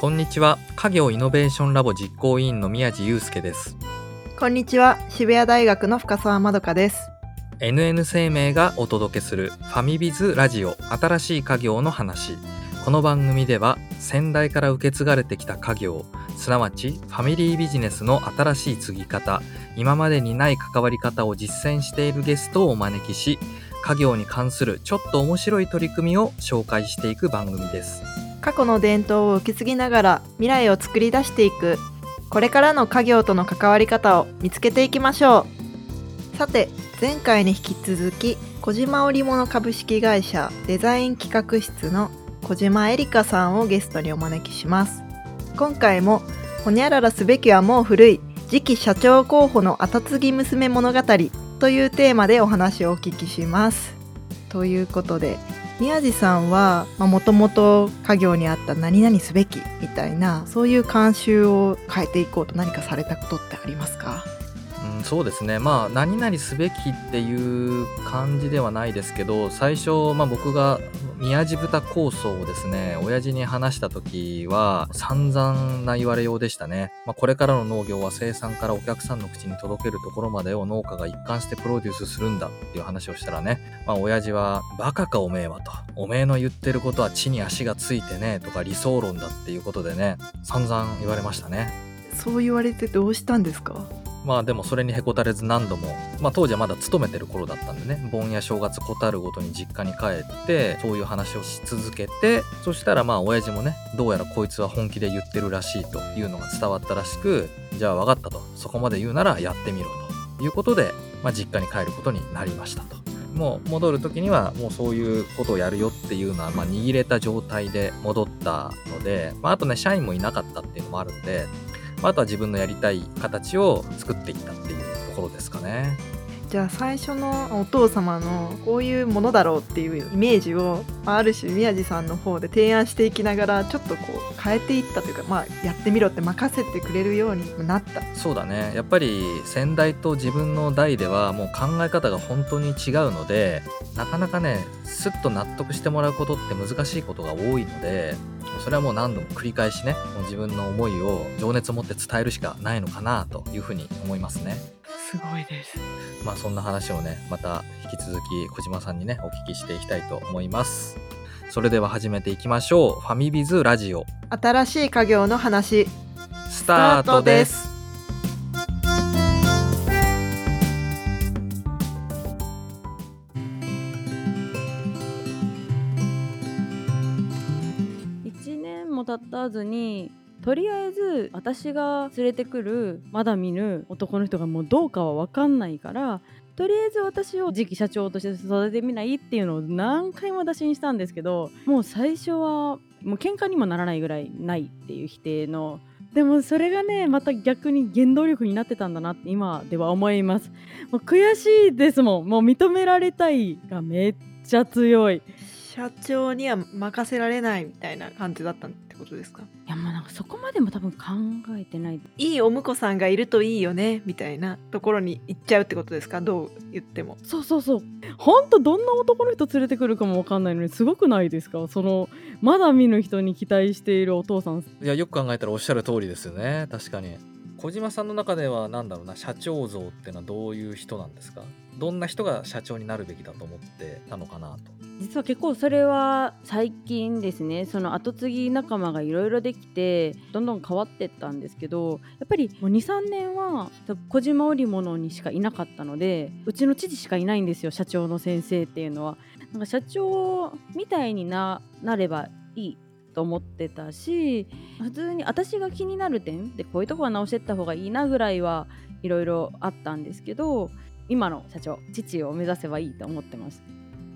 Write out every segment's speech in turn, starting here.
こんにちは。家業イノベーションラボ実行委員の宮地祐介です。こんにちは。渋谷大学の深澤まどかです。NN 生命がお届けするファミビズラジオ新しい家業の話。この番組では先代から受け継がれてきた家業すなわちファミリービジネスの新しい継ぎ方今までにない関わり方を実践しているゲストをお招きし家業に関するちょっと面白い取り組みを紹介していく番組です過去の伝統を受け継ぎながら未来を作り出していくこれからの家業との関わり方を見つけていきましょう。さて前回に引き続き小島織物株式会社デザイン企画室の小島えりかさんをゲストにお招きします。今回もほにゃららすべきはもう古い次期社長候補の後継ぎ娘物語というテーマでお話をお聞きします。ということで宮地さんはもともと家業にあった何々すべきみたいなそういう慣習を変えていこうと何かされたことってありますか？そうですね。まあ何々すべきっていう感じではないですけど最初、まあ、僕が宮地豚構想をですね親父に話した時は散々な言われようでしたね、まあ、これからの農業は生産からお客さんの口に届けるところまでを農家が一貫してプロデュースするんだっていう話をしたらね、まあ、親父は「バカかおめえは」と「おめえの言ってることは地に足がついてね」とか理想論だっていうことでね散々言われましたね。そう言われてどうしたんですか？まあでもそれにへこたれず何度も、まあ当時はまだ勤めてる頃だったんでね、盆や正月こたるごとに実家に帰って、そういう話をし続けて、そしたらまあ親父もね、どうやらこいつは本気で言ってるらしいというのが伝わったらしく、じゃあ分かったと、そこまで言うならやってみろということで、まあ実家に帰ることになりましたと。もう戻る時にはもうそういうことをやるよっていうのはま握れた状態で戻ったので、まあ、あとね社員もいなかったっていうのもあるんで、あ、とは自分のやりたい形を作っていったっていうところですかね。じゃあ最初のお父様のこういうものだろうっていうイメージをある種宮地さんの方で提案していきながらちょっとこう変えていったというか、まあ、やってみろって任せてくれるようになったそうだねやっぱり先代と自分の代ではもう考え方が本当に違うのでなかなかねスッと納得してもらうことって難しいことが多いのでそれはもう何度も繰り返しね自分の思いを情熱を持って伝えるしかないのかなというふうに思いますね。すごいですまあそんな話をねまた引き続き小島さんにねお聞きしていきたいと思います。それでは始めていきましょう。ファミビズラジオ新しい家業の話スタートです。1年も経たずにとりあえず私が連れてくるまだ見ぬ男の人がもうどうかは分かんないからとりあえず私を次期社長として育ててみないっていうのを何回も打診したんですけどもう最初はもう喧嘩にもならないぐらいないっていう否定のでもそれがねまた逆に原動力になってたんだなって今では思います。もう悔しいですもん。もう認められたいがめっちゃ強い。社長には任せられないみたいな感じだったってことですか？いやもうなんかそこまでも多分考えてない。いいお婿さんがいるといいよねみたいなところに行っちゃうってことですか？どう言っても。そうそうそう。ほんとどんな男の人連れてくるかもわかんないのにすごくないですか？そのまだ見ぬ人に期待しているお父さん。いやよく考えたらおっしゃる通りですよね。確かに。小島さんの中では何だろうな社長像ってのはどういう人なんですか？どんな人が社長になるべきだと思ってたのかなと実は結構それは最近ですねその後継ぎ仲間がいろいろできてどんどん変わってったんですけどやっぱり23年は小島織物にしかいなかったのでうちの父しかいないんですよ社長の先生っていうのは。なんか社長みたいにななればいいと思ってたし普通に私が気になる点でこういうとこは直してった方がいいなぐらいはいろいろあったんですけど今の社長父を目指せばいいと思ってます。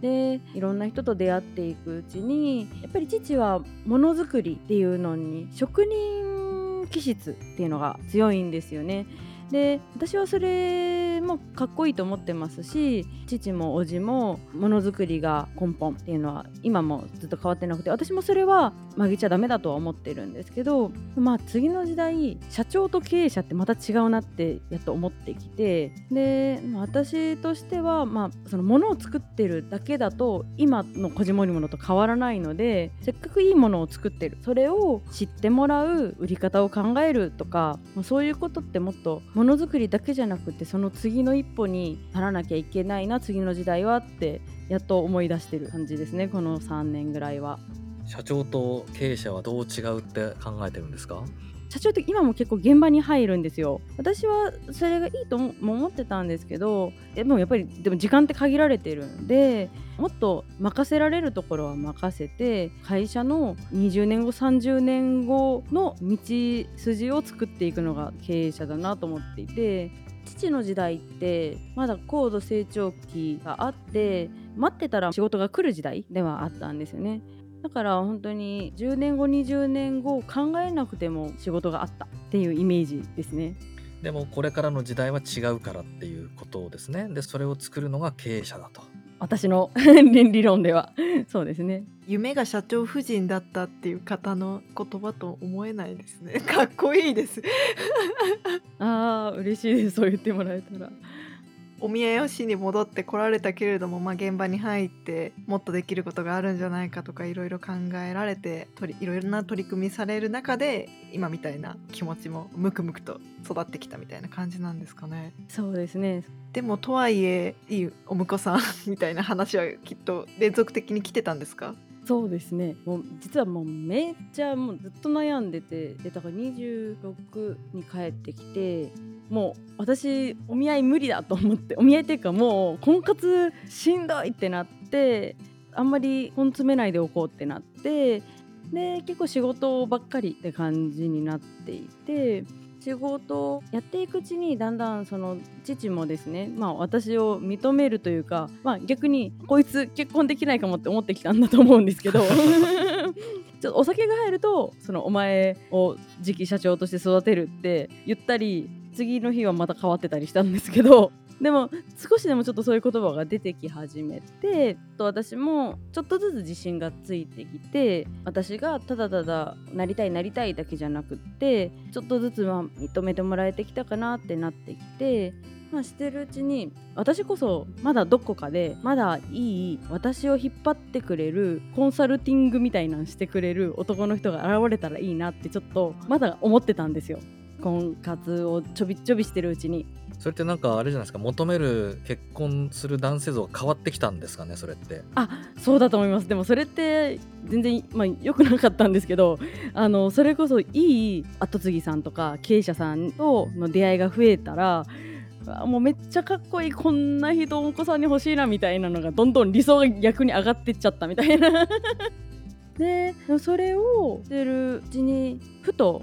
でいろんな人と出会っていくうちにやっぱり父はものづくりっていうのに職人気質っていうのが強いんですよね。で私はそれもかっこいいと思ってますし父も叔父もものづくりが根本っていうのは今もずっと変わってなくて私もそれは曲げちゃダメだとは思ってるんですけどまあ次の時代社長と経営者ってまた違うなってやっと思ってきてで、ま私としてはまあそのものを作ってるだけだと今のこじもりものと変わらないのでせっかくいいものを作ってる。それを知ってもらう売り方を考えるとか、まあそういうことってもっともものづくりだけじゃなくてその次の一歩にならなきゃいけないな次の時代はってやっと思い出してる感じですねこの3年ぐらいは。社長と経営者はどう違うって考えてるんですか？社長って今も結構現場に入るんですよ。私はそれがいいとも思ってたんですけどでもやっぱりでも時間って限られてるんでもっと任せられるところは任せて会社の20年後30年後の道筋を作っていくのが経営者だなと思っていて父の時代ってまだ高度成長期があって待ってたら仕事が来る時代ではあったんですよね。だから本当に10年後20年後考えなくても仕事があったっていうイメージですね。でもこれからの時代は違うからっていうことですね。でそれを作るのが経営者だと。私の 理論では。そうですね。夢が社長夫人だったっていう方の言葉と思えないですね。かっこいいです。あー嬉しいです。そう言ってもらえたらお見合いをしに戻ってこられたけれども、まあ、現場に入ってもっとできることがあるんじゃないかとかいろいろ考えられていろいろな取り組みされる中で今みたいな気持ちもムクムクと育ってきたみたいな感じなんですかね。そうですね。でもとはいえいいお婿さんみたいな話はきっと連続的に来てたんですか？そうですね。もう実はもうめっちゃもうずっと悩んでてでだから26に帰ってきてもう私お見合い無理だと思ってお見合いっていうかもう婚活しんどいってなってあんまり根詰めないでおこうってなってで結構仕事ばっかりって感じになっていて仕事をやっていくうちにだんだんその父もですねまあ私を認めるというかまあ逆にこいつ結婚できないかもって思ってきたんだと思うんですけど ちょっとお酒が入るとそのお前を次期社長として育てるって言ったり次の日はまた変わってたりしたんですけど でも少しでもちょっとそういう言葉が出てき始めてと私もちょっとずつ自信がついてきて私がただただなりたいなりたいだけじゃなくってちょっとずつまあ認めてもらえてきたかなってなってきて。まあ、してるうちに私こそまだどこかでまだいい私を引っ張ってくれるコンサルティングみたいなんしてくれる男の人が現れたらいいなってちょっとまだ思ってたんですよ婚活をちょびちょびしてるうちに。それってなんかあれじゃないですか求める結婚する男性像が変わってきたんですかねそれって。あそうだと思います。でもそれって全然まあ良くなかったんですけど あのそれこそいい後継ぎさんとか経営者さんとの出会いが増えたらあもうめっちゃかっこいいこんな人お子さんに欲しいなみたいなのがどんどん理想が逆に上がってっちゃったみたいな。でそれをしてるうちにふと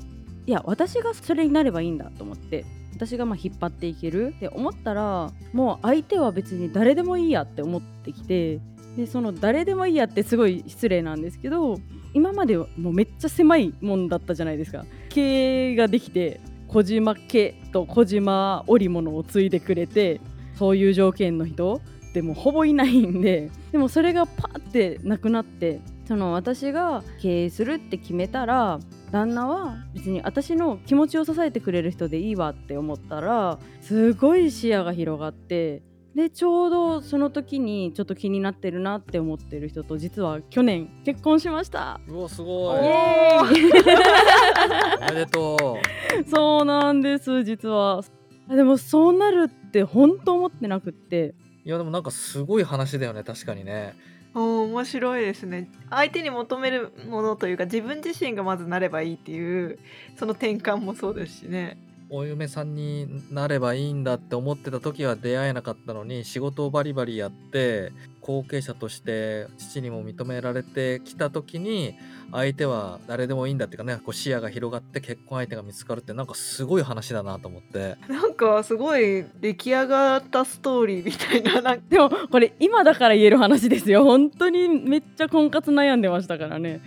いや私がそれになればいいんだと思って私がまあ引っ張っていけるって思ったらもう相手は別に誰でもいいやって思ってきてでその誰でもいいやってすごい失礼なんですけど今まではもうめっちゃ狭いもんだったじゃないですか。経営ができて小島家と小島織物を継いでくれてそういう条件の人ってもうほぼいないんででもそれがパーってなくなってその私が経営するって決めたら旦那は別に私の気持ちを支えてくれる人でいいわって思ったらすごい視野が広がってでちょうどその時にちょっと気になってるなって思ってる人と実は去年結婚しました。うわすごい。イエーイ。おめでと そうなんです実は。あでもそうなるって本当思ってなくって。ういやでもなんかすごい話だよね確かにねお面白いですね。相手に求めるものというか自分自身がまずなればいいっていうその転換もそうですしね。お嫁さんになればいいんだって思ってた時は出会えなかったのに仕事をバリバリやって後継者として父にも認められてきた時に相手は誰でもいいんだっていうかねこう視野が広がって結婚相手が見つかるってなんかすごい話だなと思って。なんかすごい出来上がったストーリーみたいな なでもこれ今だから言える話ですよ。本当にめっちゃ婚活悩んでましたからね。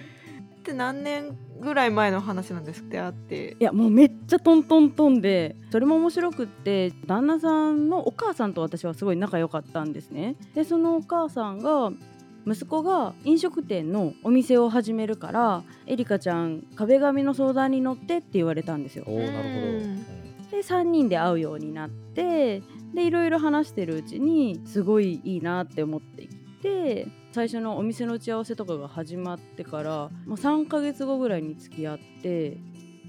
って何年ぐらい前の話なんですってあって。いやもうめっちゃトントントンでそれも面白くって旦那さんのお母さんと私はすごい仲良かったんですね。でそのお母さんが息子が飲食店のお店を始めるからエリカちゃん壁紙の相談に乗ってって言われたんですよ。おおなるほど、で3人で会うようになってでいろいろ話してるうちにすごいいいなって思ってきて最初のお店の打ち合わせとかが始まってからもう3ヶ月後ぐらいに付き合って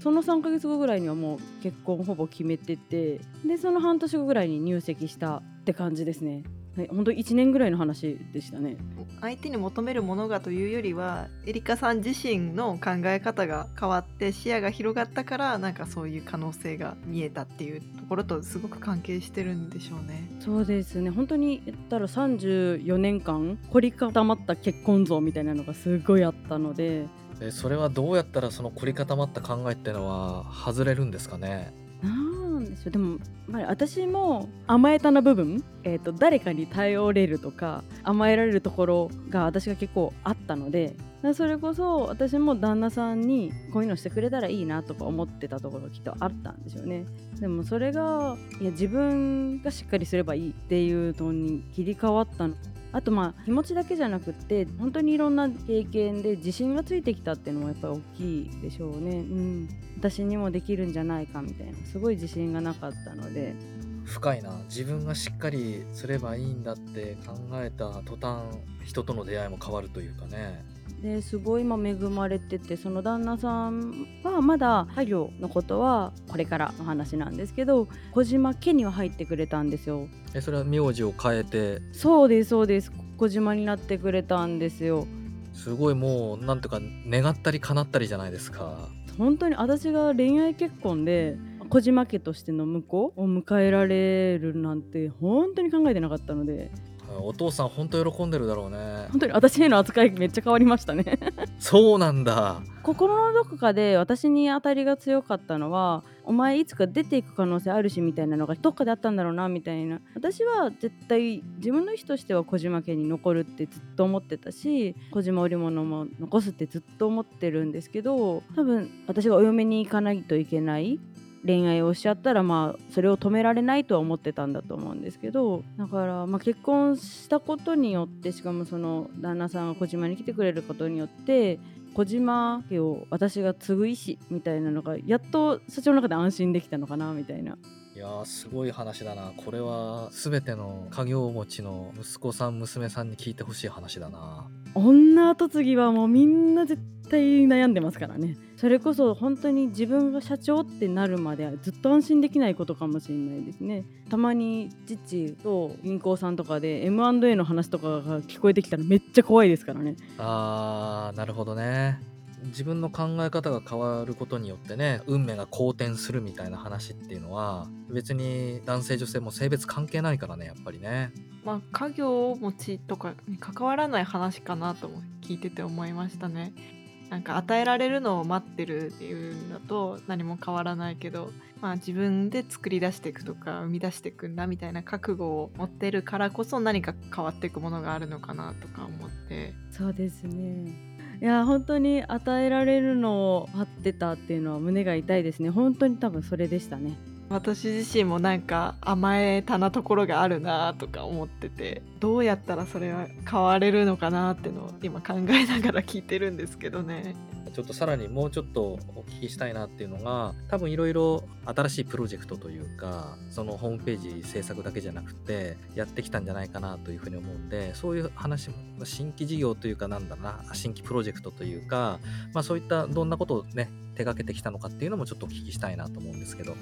その3ヶ月後ぐらいにはもう結婚ほぼ決めててでその半年後ぐらいに入籍したって感じですね。はい、本当1年ぐらいの話でしたね。相手に求めるものがというよりはエリカさん自身の考え方が変わって視野が広がったからなんかそういう可能性が見えたっていうところとすごく関係してるんでしょうね。そうですね本当に言ったら34年間凝り固まった結婚像みたいなのがすごいあったのででそれはどうやったらその凝り固まった考えってのは外れるんですかね？なんでしょう。でも、まあ、私も甘えたな部分、えー、と誰かに頼れるとか甘えられるところが私が結構あったのでそれこそ私も旦那さんにこういうのしてくれたらいいなとか思ってたところきっとあったんでしょうね。でもそれがいや自分がしっかりすればいいっていうのに切り替わったの。あとまあ気持ちだけじゃなくって本当にいろんな経験で自信がついてきたっていうのもやっぱり大きいでしょうね。うん。私にもできるんじゃないかみたいなすごい自信がなかったので。深いな。自分がしっかりすればいいんだって考えた途端人との出会いも変わるというかね。ですごい今恵まれててその旦那さんはまだ家業のことはこれからの話なんですけど小島家には入ってくれたんですよ。えそれは名字を変えて？そうですそうです。小島になってくれたんですよ。すごいもうなんていうか願ったり叶ったりじゃないですか。本当に私が恋愛結婚で小島家としての婿を迎えられるなんて本当に考えてなかったのでお父さん本当喜んでるだろうね。本当に私への扱いめっちゃ変わりましたね。そうなんだ。心のどこかで私に当たりが強かったのはお前いつか出ていく可能性あるしみたいなのがどっかであったんだろうなみたいな。私は絶対自分の意思としては小島家に残るってずっと思ってたし小島織物も残すってずっと思ってるんですけど多分私がお嫁に行かないといけない恋愛をしちゃったらまあそれを止められないとは思ってたんだと思うんですけどだからまあ結婚したことによってしかもその旦那さんが小島に来てくれることによって小島家を私が継ぐ意思みたいなのがやっと社長の中で安心できたのかなみたいな。いやーすごい話だな。これは全ての家業持ちの息子さん娘さんに聞いてほしい話だな。女後継ぎはもうみんな絶対悩んでますからね。それこそ本当に自分が社長ってなるまではずっと安心できないことかもしれないですね。たまに父と銀行さんとかで M&A の話とかが聞こえてきたらめっちゃ怖いですからね。あーなるほどね自分の考え方が変わることによってね運命が好転するみたいな話っていうのは別に男性女性も性別関係ないからねやっぱりね。まあ家業持ちとかに関わらない話かなとも聞いてて思いましたね。なんか与えられるのを待ってるっていうのと何も変わらないけど、まあ、自分で作り出していくとか生み出していくんだみたいな覚悟を持ってるからこそ何か変わっていくものがあるのかなとか思って。そうですねいや本当に与えられるのを待ってたっていうのは胸が痛いですね本当に多分それでしたね私自身もなんか甘えたなところがあるなとか思っててどうやったらそれは変われるのかなっていうのを今考えながら聞いてるんですけどね。ちょっとさらにもうちょっとお聞きしたいなっていうのが多分いろいろ新しいプロジェクトというかそのホームページ制作だけじゃなくてやってきたんじゃないかなというふうに思うんでそういう話も新規事業というかなんだな新規プロジェクトというか、まあ、そういったどんなことをね手がけてきたのかっていうのもちょっとお聞きしたいなと思うんですけど。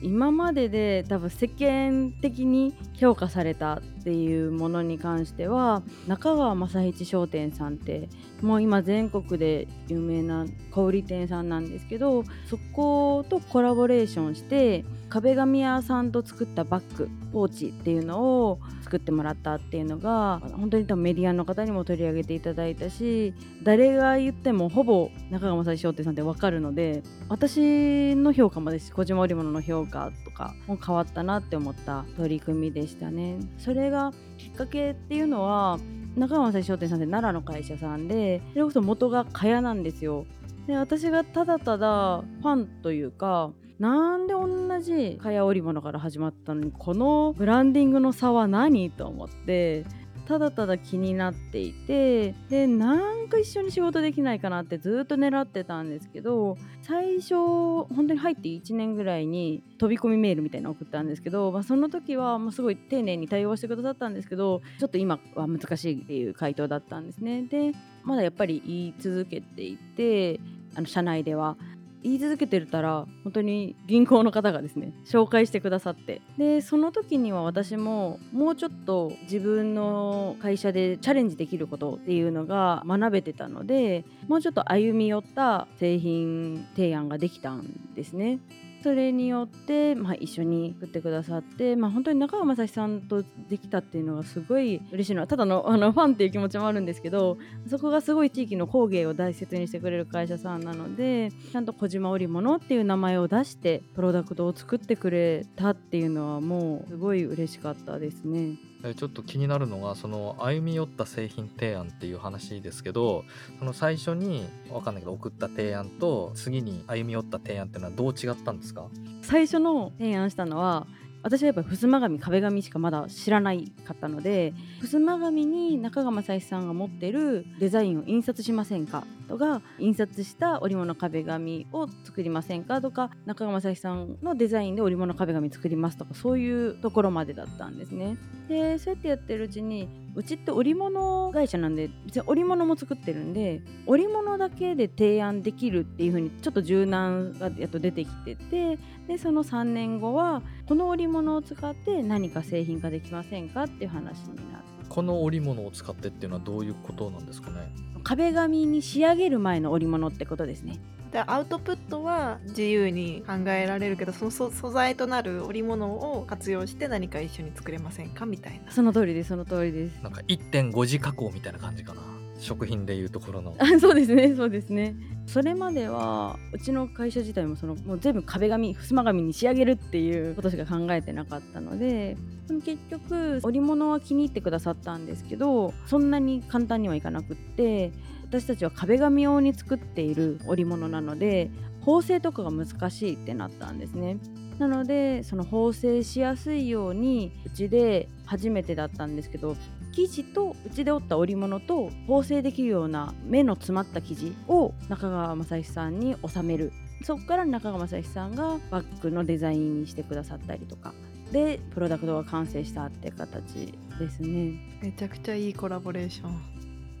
今までで多分世間的に評価されたっていうものに関しては中川正一商店さんってもう今全国で有名な小売店さんなんですけどそことコラボレーションして壁紙屋さんと作ったバッグポーチっていうのを作ってもらったっていうのが本当に多分メディアの方にも取り上げていただいたし誰が言ってもほぼ中川正一商店さんって分かるので私の評価もですし小島織物の評価とかも変わったなって思った取り組みでしたね。それがきっかけっていうのは中川正史商店さんって奈良の会社さんでそれこそ元が茅なんですよで私がただただファンというかなんで同じ茅織物から始まったのにこのブランディングの差は何と思ってただただ気になっていてでなんか一緒に仕事できないかなってずっと狙ってたんですけど最初本当に入って1年ぐらいに飛び込みメールみたいなの送ったんですけど、まあ、その時はもうすごい丁寧に対応してくださったんですけどちょっと今は難しいっていう回答だったんですね。でまだやっぱり言い続けていてあの社内では言い続けてるたら本当に銀行の方がですね紹介してくださってでその時には私ももうちょっと自分の会社でチャレンジできることっていうのが学べてたのでもうちょっと歩み寄った製品提案ができたんですね。それによって、まあ、一緒に作ってくださって、まあ、本当に中川雅史さんとできたっていうのがすごい嬉しいのはただのあのファンっていう気持ちもあるんですけどそこがすごい地域の工芸を大切にしてくれる会社さんなのでちゃんと小島織物っていう名前を出してプロダクトを作ってくれたっていうのはもうすごい嬉しかったですね。えちょっと気になるのがその歩み寄った製品提案っていう話ですけどその最初に分かんないけど送った提案と次に歩み寄った提案っていうのはどう違ったんですか？最初の提案したのは私はやっぱり襖紙壁紙しかまだ知らないかったので襖紙に中川雅史さんが持ってるデザインを印刷しませんかとか印刷した織物壁紙を作りませんかとか中川雅史さんのデザインで織物壁紙作りますとかそういうところまでだったんですね。でそうやってやってるうちにうちって織物会社なんで別に織物も作ってるんで織物だけで提案できるっていう風にちょっと柔軟がやっと出てきててでその3年後はこの織物を使って何か製品化できませんかっていう話になってこの織物を使ってっていうのはどういうことなんですかね？壁紙に仕上げる前の織物ってことですね。でアウトプットは自由に考えられるけどその素素材となる織物を活用して何か一緒に作れませんかみたいな。その通りですその通りです。なんか1.5次加工みたいな感じかな食品でいうところの。そうですね。そうですね。それまではうちの会社自体もそのもう全部壁紙襖紙に仕上げるっていうことしか考えてなかったのででも結局織物は気に入ってくださったんですけどそんなに簡単にはいかなくって私たちは壁紙用に作っている織物なので縫製とかが難しいってなったんですね。なのでその縫製しやすいようにうちで初めてだったんですけど生地とうちで織った織物と縫製できるような目の詰まった生地を中川雅史さんに収める。そこから中川雅史さんがバッグのデザインにしてくださったりとか。でプロダクトが完成したって形ですね。めちゃくちゃいいコラボレーション。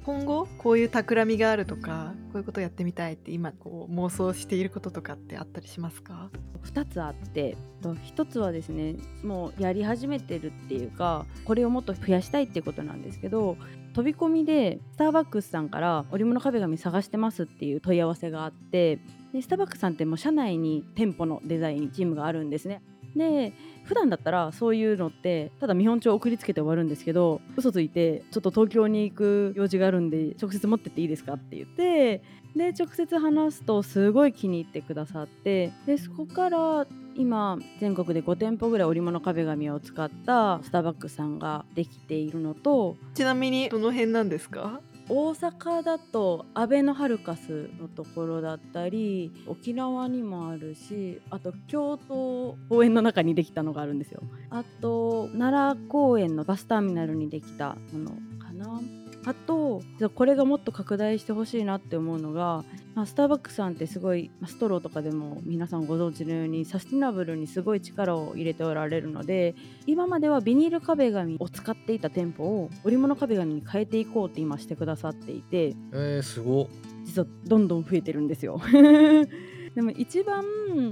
今後こういう企みがあるとかこういうことやってみたいって今こう妄想していることとかってあったりしますか？2つあって1つはですねもうやり始めてるっていうかこれをもっと増やしたいっていうことなんですけど飛び込みでスターバックスさんから織物壁紙探してますっていう問い合わせがあってでスターバックスさんってもう社内に店舗のデザインチームがあるんですね。で普段だったらそういうのってただ見本帳送りつけて終わるんですけど嘘ついてちょっと東京に行く用事があるんで直接持ってっていいですかって言ってで直接話すとすごい気に入ってくださってでそこから今全国で5店舗ぐらい織物壁紙を使ったスターバックさんができているのとちなみにどの辺なんですか？大阪だとアベノハルカスのところだったり沖縄にもあるしあと京都公園の中にできたのがあるんですよ。あと奈良公園のバスターミナルにできたものかな。あとこれがもっと拡大してほしいなって思うのが、まあ、スターバックスさんってすごいまあストローとかでも皆さんご存知のようにサスティナブルにすごい力を入れておられるので今まではビニール壁紙を使っていた店舗を織物壁紙に変えていこうって今してくださっていてえー、すごっ実はどんどん増えてるんですよ。でも一番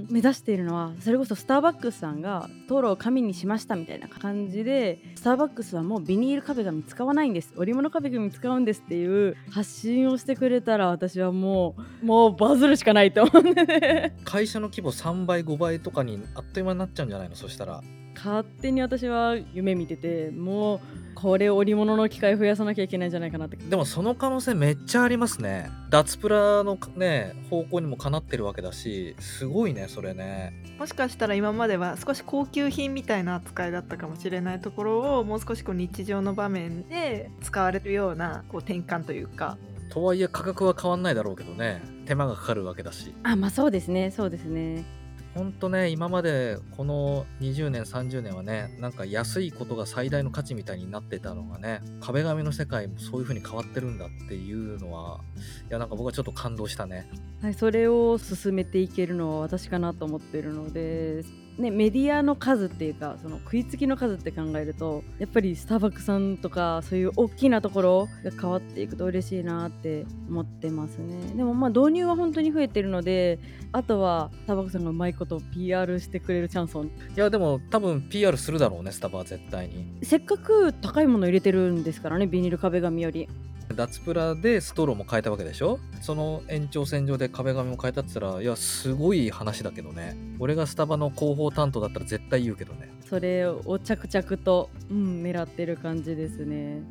目指しているのはそれこそスターバックスさんが灯籠を紙にしましたみたいな感じでスターバックスはもうビニール壁紙使わないんです。織物壁紙使うんですっていう発信をしてくれたら私はもうもうバズるしかないと思うんで会社の規模3倍5倍とかにあっという間になっちゃうんじゃないの？そしたら。勝手に私は夢見ててもうこれ織物の機会増やさなきゃいけないんじゃないかなって。でもその可能性めっちゃありますね。脱プラのね方向にもかなってるわけだしすごいねそれね。もしかしたら今までは少し高級品みたいな扱いだったかもしれないところをもう少しこう日常の場面で使われるようなこう転換というか。とはいえ価格は変わんないだろうけどね。手間がかかるわけだし。あまあそうですねそうですねほんとね今までこの20年30年はねなんか安いことが最大の価値みたいになってたのがね壁紙の世界もそういう風に変わってるんだっていうのはいやなんか僕はちょっと感動したね。はい、それを進めていけるのは私かなと思ってるので、ね、メディアの数っていうかその食いつきの数って考えるとやっぱりスターバックさんとかそういう大きなところが変わっていくと嬉しいなって思ってますね。でもまあ導入は本当に増えてるのであとはスターバックさんがうまいこと PR してくれるチャンスをいやでも多分 PR するだろうねスタバは絶対に。せっかく高いもの入れてるんですからねビニール壁紙より脱プラでストローも変えたわけでしょ？その延長線上で壁紙も変えたって言ったらいやすごい話だけどね。俺がスタバの広報担当だったら絶対言うけどね。それを着々と、うん、狙ってる感じですね。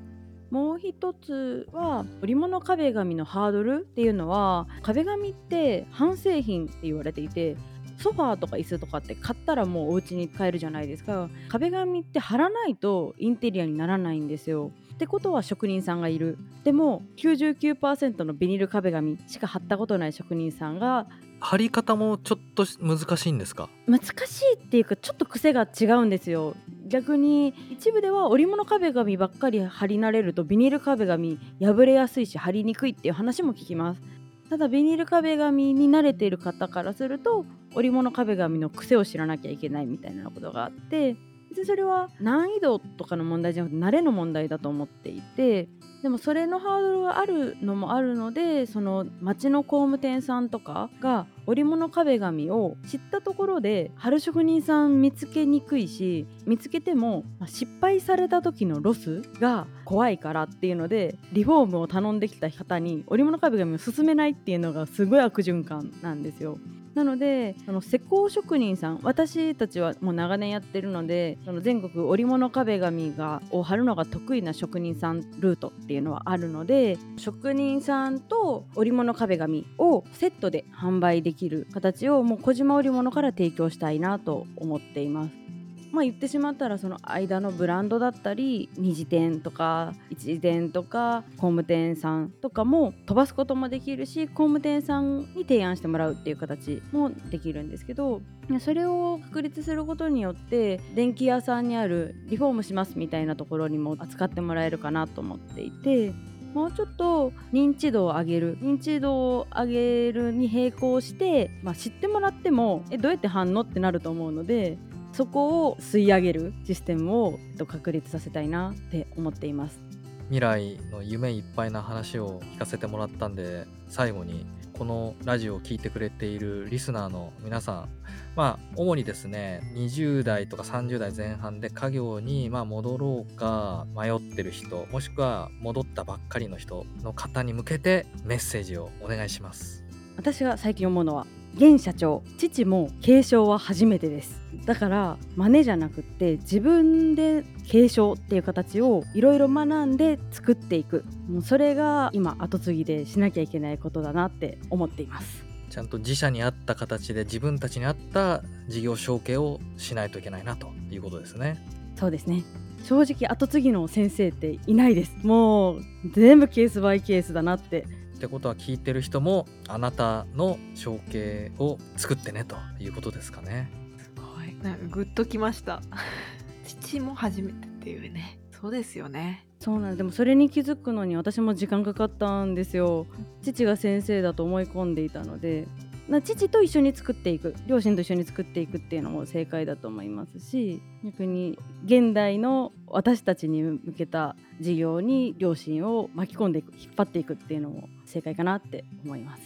もう一つは織物壁紙のハードルっていうのは壁紙って半製品って言われていてソファーとか椅子とかって買ったらもうお家に買えるじゃないですか。壁紙って貼らないとインテリアにならないんですよ。ってことは職人さんがいる。でも99%のビニール壁紙しか貼ったことない職人さんが貼り方もちょっと難しいんですか？難しいっていうかちょっと癖が違うんですよ。逆に一部では織物壁紙ばっかり貼り慣れるとビニール壁紙破れやすいし貼りにくいっていう話も聞きます。ただビニール壁紙に慣れている方からすると織物壁紙の癖を知らなきゃいけないみたいなことがあって別にそれは難易度とかの問題じゃなくて慣れの問題だと思っていてでもそれのハードルがあるのもあるのでその町の工務店さんとかが織物壁紙を知ったところで貼る職人さん見つけにくいし見つけても失敗された時のロスが怖いからっていうのでリフォームを頼んできた方に織物壁紙を勧めないっていうのがすごい悪循環なんですよ。なのでその施工職人さん私たちはもう長年やってるのでその全国織物壁紙がを貼るのが得意な職人さんルートっていうのはあるので職人さんと織物壁紙をセットで販売できる形をもう小島織物から提供したいなと思っています。まあ言ってしまったらその間のブランドだったり二次店とか一次店とか工務店さんとかも飛ばすこともできるし工務店さんに提案してもらうっていう形もできるんですけどそれを確立することによって電気屋さんにあるリフォームしますみたいなところにも扱ってもらえるかなと思っていてもうちょっと認知度を上げる認知度を上げるに並行して、まあ、知ってもらってもえどうやって反応ってなると思うのでそこを吸い上げるシステムをえっと確立させたいなって思っています。未来の夢いっぱいな話を聞かせてもらったんで最後にこのラジオを聴いてくれているリスナーの皆さんまあ主にですね20代とか30代前半で家業にまあ戻ろうか迷ってる人もしくは戻ったばっかりの人の方に向けてメッセージをお願いします私が最近思うのは現社長父も継承は初めてです。だから真似じゃなくって自分で継承っていう形をいろいろ学んで作っていく。もうそれが今後継ぎでしなきゃいけないことだなって思っています。ちゃんと自社に合った形で自分たちに合った事業承継をしないといけないなということですね。そうですね。正直後継ぎの先生っていないです。もう全部ケースバイケースだなってってことは聞いてる人もあなたの承継を作ってねということですかね。すごい。なんかグッときました。父も初めてっていうね。そうですよね。そうなんです。でもそれに気づくのに私も時間かかったんですよ。父が先生だと思い込んでいたのでな父と一緒に作っていく両親と一緒に作っていくっていうのも正解だと思いますし逆に現代の私たちに向けた事業に両親を巻き込んでいく引っ張っていくっていうのも正解かなって思います。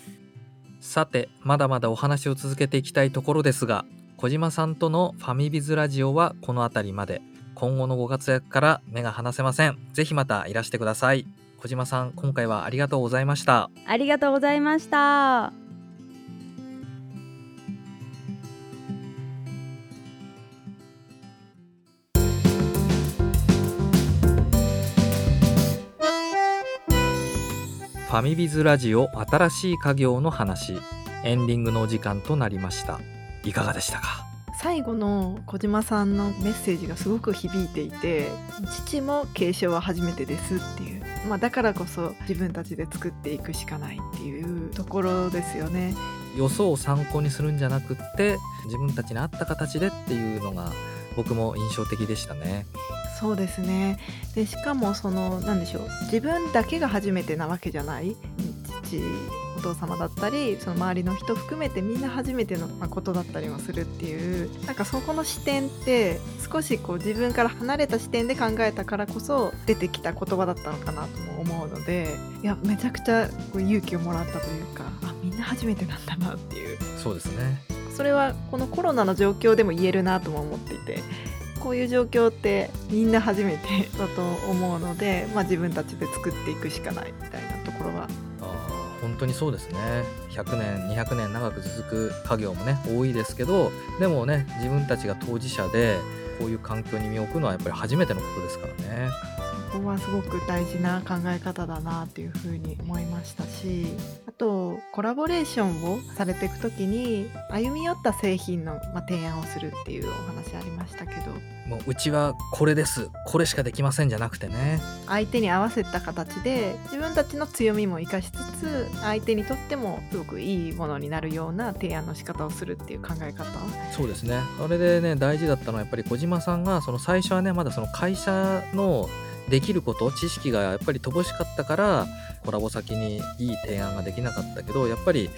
さてまだまだお話を続けていきたいところですが小島さんとのファミビズラジオはこの辺りまで。今後のご活躍から目が離せません。ぜひまたいらしてください。小島さん今回はありがとうございました。ありがとうございましたファミビズラジオ新しい家業の話エンディングのお時間となりましたいかがでしたか？最後の小島さんのメッセージがすごく響いていて父も継承は初めてですっていう、まあ、だからこそ自分たちで作っていくしかないっていうところですよね。予想を参考にするんじゃなくって自分たちに合った形でっていうのが僕も印象的でしたね。そうですね。でしかもその何でしょう。自分だけが初めてなわけじゃない。父お父様だったりその周りの人含めてみんな初めてのことだったりもするっていう。なんかそこの視点って少しこう自分から離れた視点で考えたからこそ出てきた言葉だったのかなとも思うので。いやめちゃくちゃこう勇気をもらったというかあみんな初めてなんだなっていう。そうですね。それはこのコロナの状況でも言えるなとも思っていてこういう状況ってみんな初めてだと思うので、まあ、自分たちで作っていくしかないみたいなところは本当にそうですね100年200年長く続く家業もね多いですけどでもね自分たちが当事者でこういう環境に身を置くのはやっぱり初めてのことですからね。ここはすごく大事な考え方だなっていうふうに思いましたしあとコラボレーションをされていく時に歩み寄った製品の、まあ、提案をするっていうお話ありましたけど。もううちはこれです。これしかできませんじゃなくてね。相手に合わせた形で自分たちの強みも生かしつつ相手にとってもすごくいいものになるような提案の仕方をするっていう考え方。そうですね。それでね大事だったのはやっぱり小島さんがその最初はねまだその会社のできること知識がやっぱり乏しかったからコラボ先にいい提案ができなかったけどやっぱり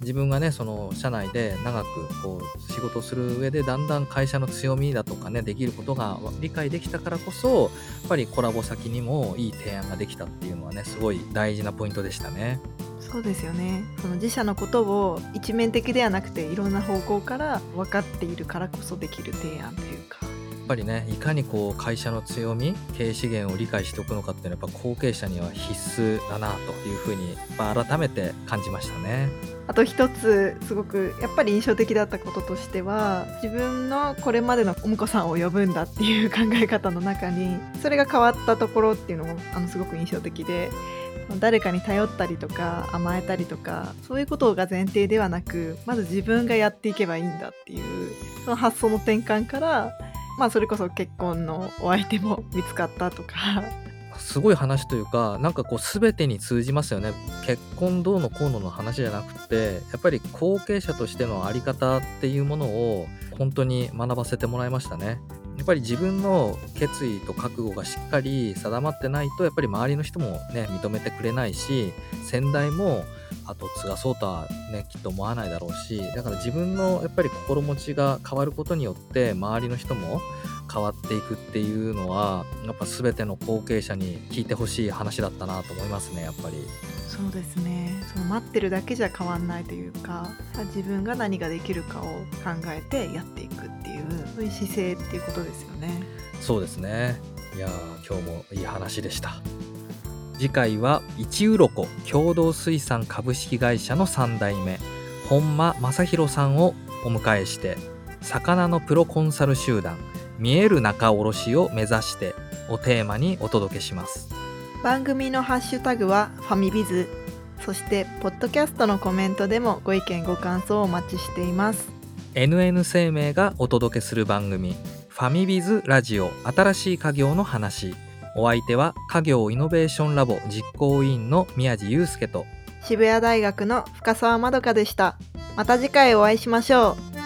自分がねその社内で長くこう仕事する上でだんだん会社の強みだとかねできることが理解できたからこそやっぱりコラボ先にもいい提案ができたっていうのはねすごい大事なポイントでしたね。そうですよねその自社のことを一面的ではなくていろんな方向から分かっているからこそできる提案というかぱりねいかにこう会社の強み経営資源を理解しておくのかっていうのはやっぱ後継者には必須だなというふうに、まあ、改めて感じましたね。あと一つすごくやっぱり印象的だったこととしては自分のこれまでのお婿さんを呼ぶんだっていう考え方の中にそれが変わったところっていうのもあのすごく印象的で誰かに頼ったりとか甘えたりとかそういうことが前提ではなくまず自分がやっていけばいいんだっていうその発想の転換からまあそれこそ結婚のお相手も見つかったとか。すごい話というかなんかこう全てに通じますよね。結婚どうのこうのの話じゃなくてやっぱり後継者としての在り方っていうものを本当に学ばせてもらいましたね。やっぱり自分の決意と覚悟がしっかり定まってないとやっぱり周りの人もね認めてくれないし先代も後継がそうとはねきっと思わないだろうしだから自分のやっぱり心持ちが変わることによって周りの人も変わっていくっていうのはやっぱ全ての後継者に聞いてほしい話だったなと思いますねやっぱり。そうですねその待ってるだけじゃ変わんないというか自分が何ができるかを考えてやっていくっていうそういう姿勢っていうことですよね。そうですねいや今日もいい話でした。次回は一うろこ共同水産株式会社の3代目本間正弘さんをお迎えして魚のプロコンサル集団見える仲卸を目指してをテーマにお届けします。番組のハッシュタグはファミビズそしてポッドキャストのコメントでもご意見ご感想をお待ちしています。NN 生命がお届けする番組ファミビズラジオ新しい家業の話お相手は家業イノベーションラボ実行委員の宮地祐介と渋谷大学の深澤まどかでした。また次回お会いしましょう。